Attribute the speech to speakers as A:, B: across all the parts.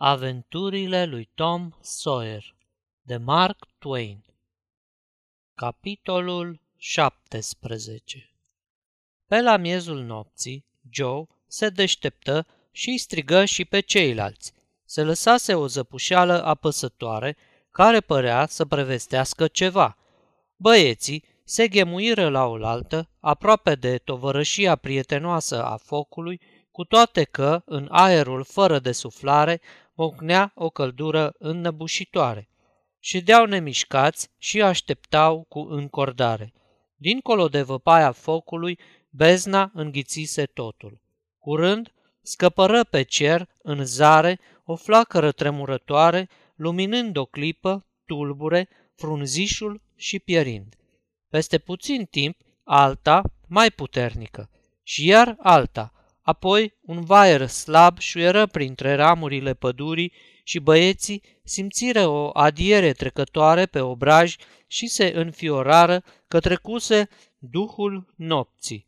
A: Aventurile lui Tom Sawyer de Mark Twain Capitolul 17 Pe la miezul nopții, Joe se deșteptă și îi strigă și pe ceilalți. Se lăsase o zăpușeală apăsătoare care părea să prevestească ceva. Băieții se ghemuiră la oaltă, aproape de tovărășia prietenoasă a focului, cu toate că, în aerul fără de suflare, ocnea o căldură înnăbușitoare. Ședeau nemișcați și așteptau cu încordare. Dincolo de văpaia focului, bezna înghițise totul. Curând, scăpără pe cer, în zare, o flacără tremurătoare, luminând o clipă, tulbure, frunzișul și pierind. Peste puțin timp, alta, mai puternică, și iar alta, Apoi un vaier slab șuieră printre ramurile pădurii și băieții simțiră o adiere trecătoare pe obraj și se înfiorară că trecuse duhul nopții.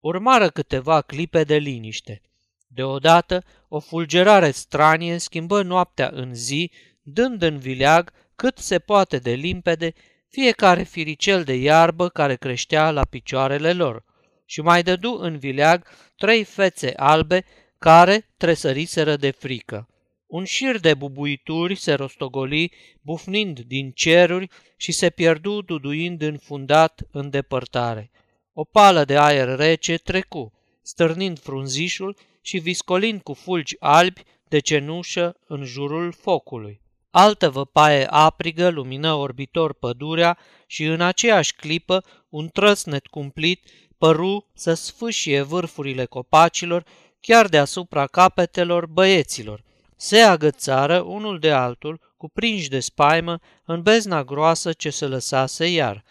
A: Urmară câteva clipe de liniște. Deodată, o fulgerare stranie schimbă noaptea în zi, dând în vileag cât se poate de limpede fiecare firicel de iarbă care creștea la picioarele lor și mai dădu în vileag trei fețe albe care tresăriseră de frică. Un șir de bubuituri se rostogoli, bufnind din ceruri și se pierdu duduind înfundat în depărtare. O pală de aer rece trecu, stârnind frunzișul și viscolind cu fulgi albi de cenușă în jurul focului. Altă văpaie aprigă lumină orbitor pădurea și în aceeași clipă un trăsnet cumplit păru să sfâșie vârfurile copacilor chiar deasupra capetelor băieților. Se agățară unul de altul, cuprinși de spaimă, în bezna groasă ce se lăsase iar.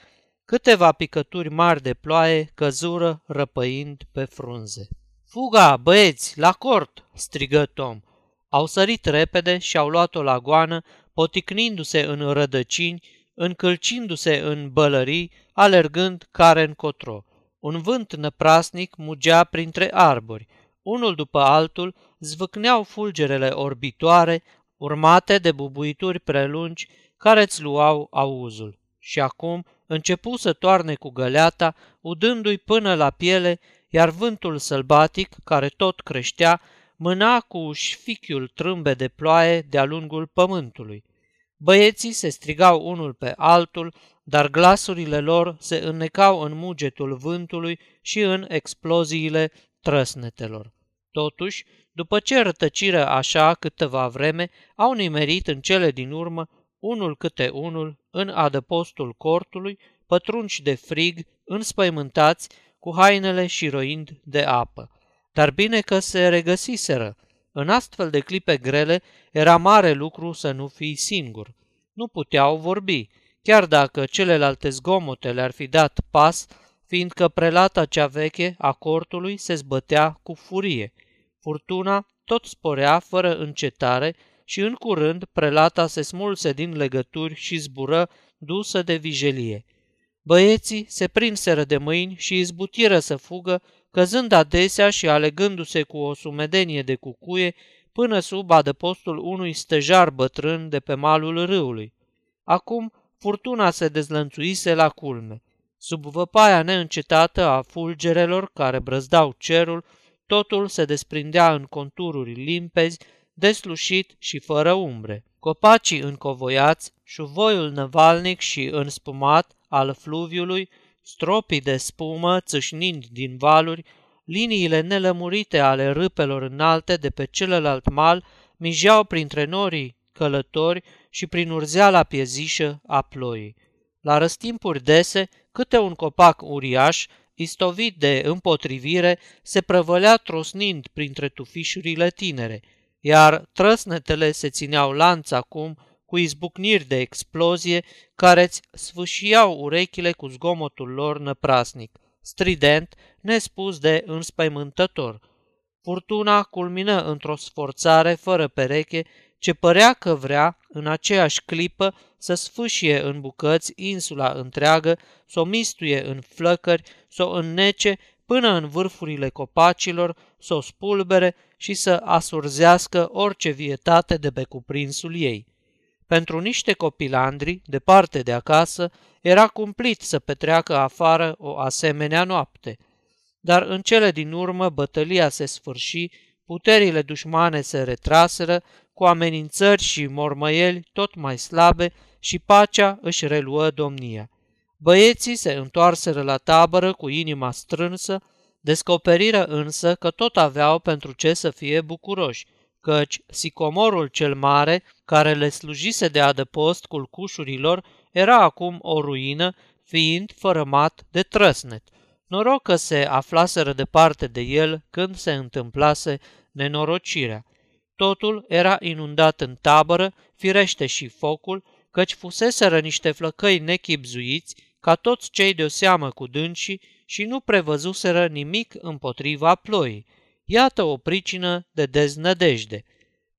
A: Câteva picături mari de ploaie căzură răpăind pe frunze. Fuga, băieți, la cort!" strigă Tom. Au sărit repede și au luat-o la goană, poticnindu-se în rădăcini, încălcindu-se în bălării, alergând care încotro. Un vânt năprasnic mugea printre arbori. Unul după altul zvâcneau fulgerele orbitoare, urmate de bubuituri prelungi care îți luau auzul. Și acum începu să toarne cu găleata, udându-i până la piele, iar vântul sălbatic, care tot creștea, mâna cu șfichiul trâmbe de ploaie de-a lungul pământului. Băieții se strigau unul pe altul, dar glasurile lor se înnecau în mugetul vântului și în exploziile trăsnetelor. Totuși, după ce rătăciră așa câteva vreme, au nimerit în cele din urmă, unul câte unul, în adăpostul cortului, pătrunși de frig, înspăimântați, cu hainele și roind de apă. Dar bine că se regăsiseră. În astfel de clipe grele era mare lucru să nu fii singur. Nu puteau vorbi, chiar dacă celelalte zgomote le-ar fi dat pas, fiindcă prelata cea veche a cortului se zbătea cu furie. Furtuna tot sporea fără încetare și în curând prelata se smulse din legături și zbură dusă de vijelie. Băieții se prinseră de mâini și izbutiră să fugă, căzând adesea și alegându-se cu o sumedenie de cucuie până sub adăpostul unui stejar bătrân de pe malul râului. Acum furtuna se dezlănțuise la culme. Sub văpaia neîncetată a fulgerelor care brăzdau cerul, totul se desprindea în contururi limpezi, deslușit și fără umbre. Copacii încovoiați, șuvoiul năvalnic și înspumat al fluviului, stropii de spumă țâșnind din valuri, liniile nelămurite ale râpelor înalte de pe celălalt mal mijeau printre norii călători și prin urzeala piezișă a ploii. La răstimpuri dese, câte un copac uriaș, istovit de împotrivire, se prăvălea trosnind printre tufișurile tinere, iar trăsnetele se țineau lanț acum cu izbucniri de explozie care îți sfâșiau urechile cu zgomotul lor năprasnic, strident, nespus de înspăimântător. Furtuna culmină într-o sforțare fără pereche ce părea că vrea, în aceeași clipă, să sfâșie în bucăți insula întreagă, să o mistuie în flăcări, să o înnece până în vârfurile copacilor, să o spulbere și să asurzească orice vietate de pe cuprinsul ei. Pentru niște copilandri, departe de acasă, era cumplit să petreacă afară o asemenea noapte. Dar în cele din urmă bătălia se sfârși, puterile dușmane se retraseră, cu amenințări și mormăieli tot mai slabe și pacea își reluă domnia. Băieții se întoarseră la tabără cu inima strânsă, descoperiră însă că tot aveau pentru ce să fie bucuroși, căci sicomorul cel mare, care le slujise de adăpost culcușurilor, era acum o ruină, fiind fărămat de trăsnet. Noroc că se aflaseră departe de el când se întâmplase nenorocirea. Totul era inundat în tabără, firește și focul, căci fuseseră niște flăcăi nechipzuiți, ca toți cei de o seamă cu dânsii, și nu prevăzuseră nimic împotriva ploii. Iată o pricină de deznădejde.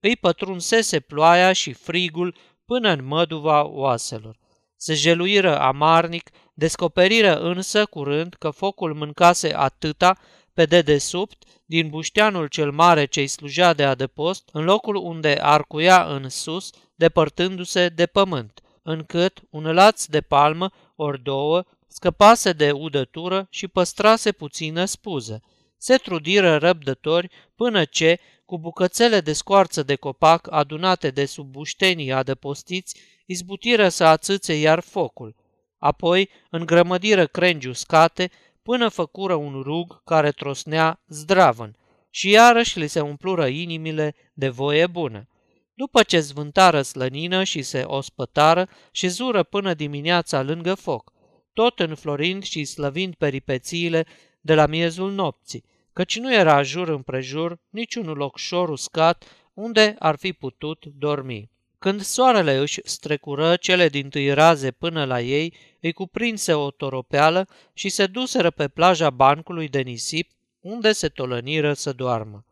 A: Îi pătrunsese ploaia și frigul până în măduva oaselor. Se jeluiră amarnic, descoperiră însă curând că focul mâncase atâta pe dedesubt din bușteanul cel mare ce-i slujea de adăpost, în locul unde arcuia în sus, depărtându-se de pământ, încât un laț de palmă ori două scăpase de udătură și păstrase puțină spuză. Se trudiră răbdători până ce, cu bucățele de scoarță de copac adunate de sub buștenii adăpostiți, izbutiră să ațâțe iar focul. Apoi îngrămădiră crengi uscate până făcură un rug care trosnea zdravăn și iarăși li se umplură inimile de voie bună. După ce zvântară slănină și se ospătară și zură până dimineața lângă foc, tot înflorind și slăvind peripețiile de la miezul nopții, căci nu era jur împrejur niciun locșor uscat unde ar fi putut dormi. Când soarele își strecură cele din tâi raze până la ei, îi cuprinse o toropeală și se duseră pe plaja bancului de nisip, unde se tolăniră să doarmă.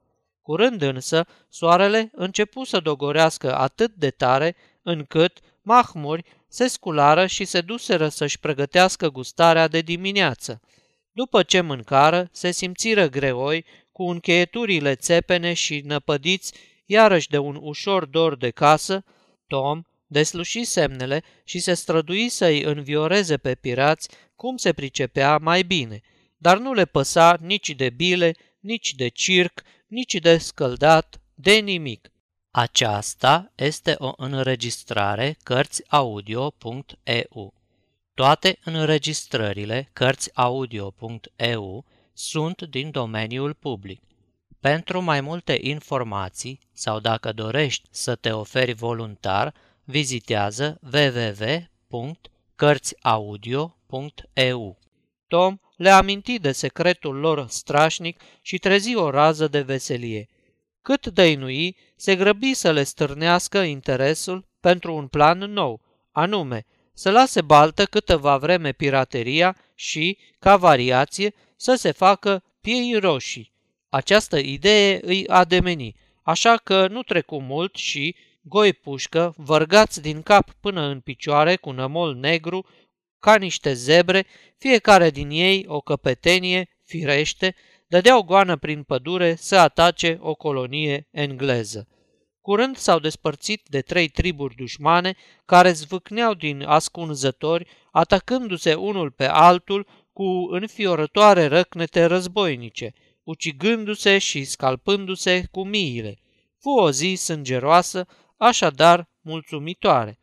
A: Curând însă, soarele începu să dogorească atât de tare, încât mahmuri se sculară și se duseră să-și pregătească gustarea de dimineață. După ce mâncară, se simțiră greoi, cu încheieturile țepene și năpădiți, iarăși de un ușor dor de casă, Tom desluși semnele și se strădui să-i învioreze pe pirați cum se pricepea mai bine, dar nu le păsa nici de bile, nici de circ, nici de scăldat, de nimic. Aceasta este o înregistrare Cărțiaudio.eu. Toate înregistrările Cărțiaudio.eu sunt din domeniul public. Pentru mai multe informații sau dacă dorești să te oferi voluntar, vizitează www.cărțiaudio.eu. Tom le aminti de secretul lor strașnic și trezi o rază de veselie. Cât dăinui, se grăbi să le stârnească interesul pentru un plan nou, anume să lase baltă câteva vreme pirateria și, ca variație, să se facă piei roșii. Această idee îi ademeni, așa că nu trecu mult și, goi pușcă, vărgați din cap până în picioare cu nămol negru, ca niște zebre, fiecare din ei o căpetenie, firește, dădeau goană prin pădure să atace o colonie engleză. Curând s-au despărțit de trei triburi dușmane care zvâcneau din ascunzători, atacându-se unul pe altul cu înfiorătoare răcnete războinice, ucigându-se și scalpându-se cu miile. Fu o zi sângeroasă, așadar mulțumitoare.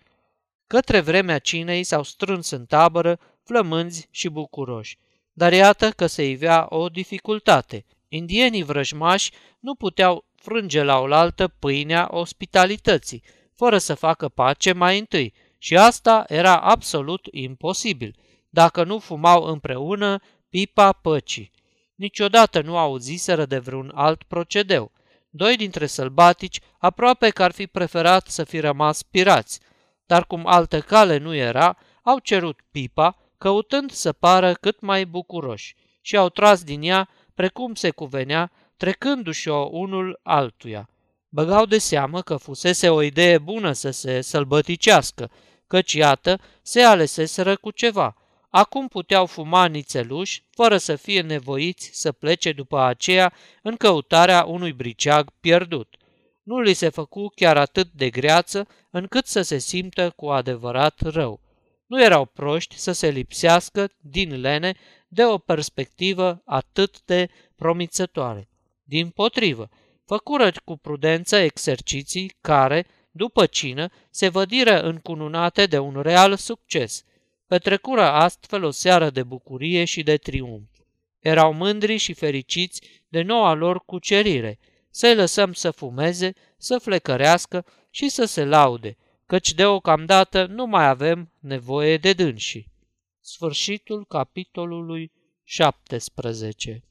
A: Către vremea cinei s-au strâns în tabără, flămânzi și bucuroși. Dar iată că se ivea o dificultate. Indienii vrăjmași nu puteau frânge la oaltă pâinea ospitalității, fără să facă pace mai întâi, și asta era absolut imposibil, dacă nu fumau împreună pipa păcii. Niciodată nu auziseră de vreun alt procedeu. Doi dintre sălbatici aproape că ar fi preferat să fi rămas pirați, dar cum altă cale nu era, au cerut pipa, căutând să pară cât mai bucuroși și au tras din ea precum se cuvenea, trecându-și-o unul altuia. Băgau de seamă că fusese o idee bună să se sălbăticească, căci iată, se aleseseră cu ceva. Acum puteau fuma nițeluși, fără să fie nevoiți să plece după aceea în căutarea unui briceag pierdut. Nu li se făcu chiar atât de greață încât să se simtă cu adevărat rău. Nu erau proști să se lipsească din lene de o perspectivă atât de promițătoare. Din potrivă, făcură cu prudență exerciții care, după cină, se vădiră încununate de un real succes. Petrecură astfel o seară de bucurie și de triumf. Erau mândri și fericiți de noua lor cucerire. Să-i lăsăm să fumeze, să flecărească și să se laude, căci deocamdată nu mai avem nevoie de dânsii. Sfârșitul capitolului 17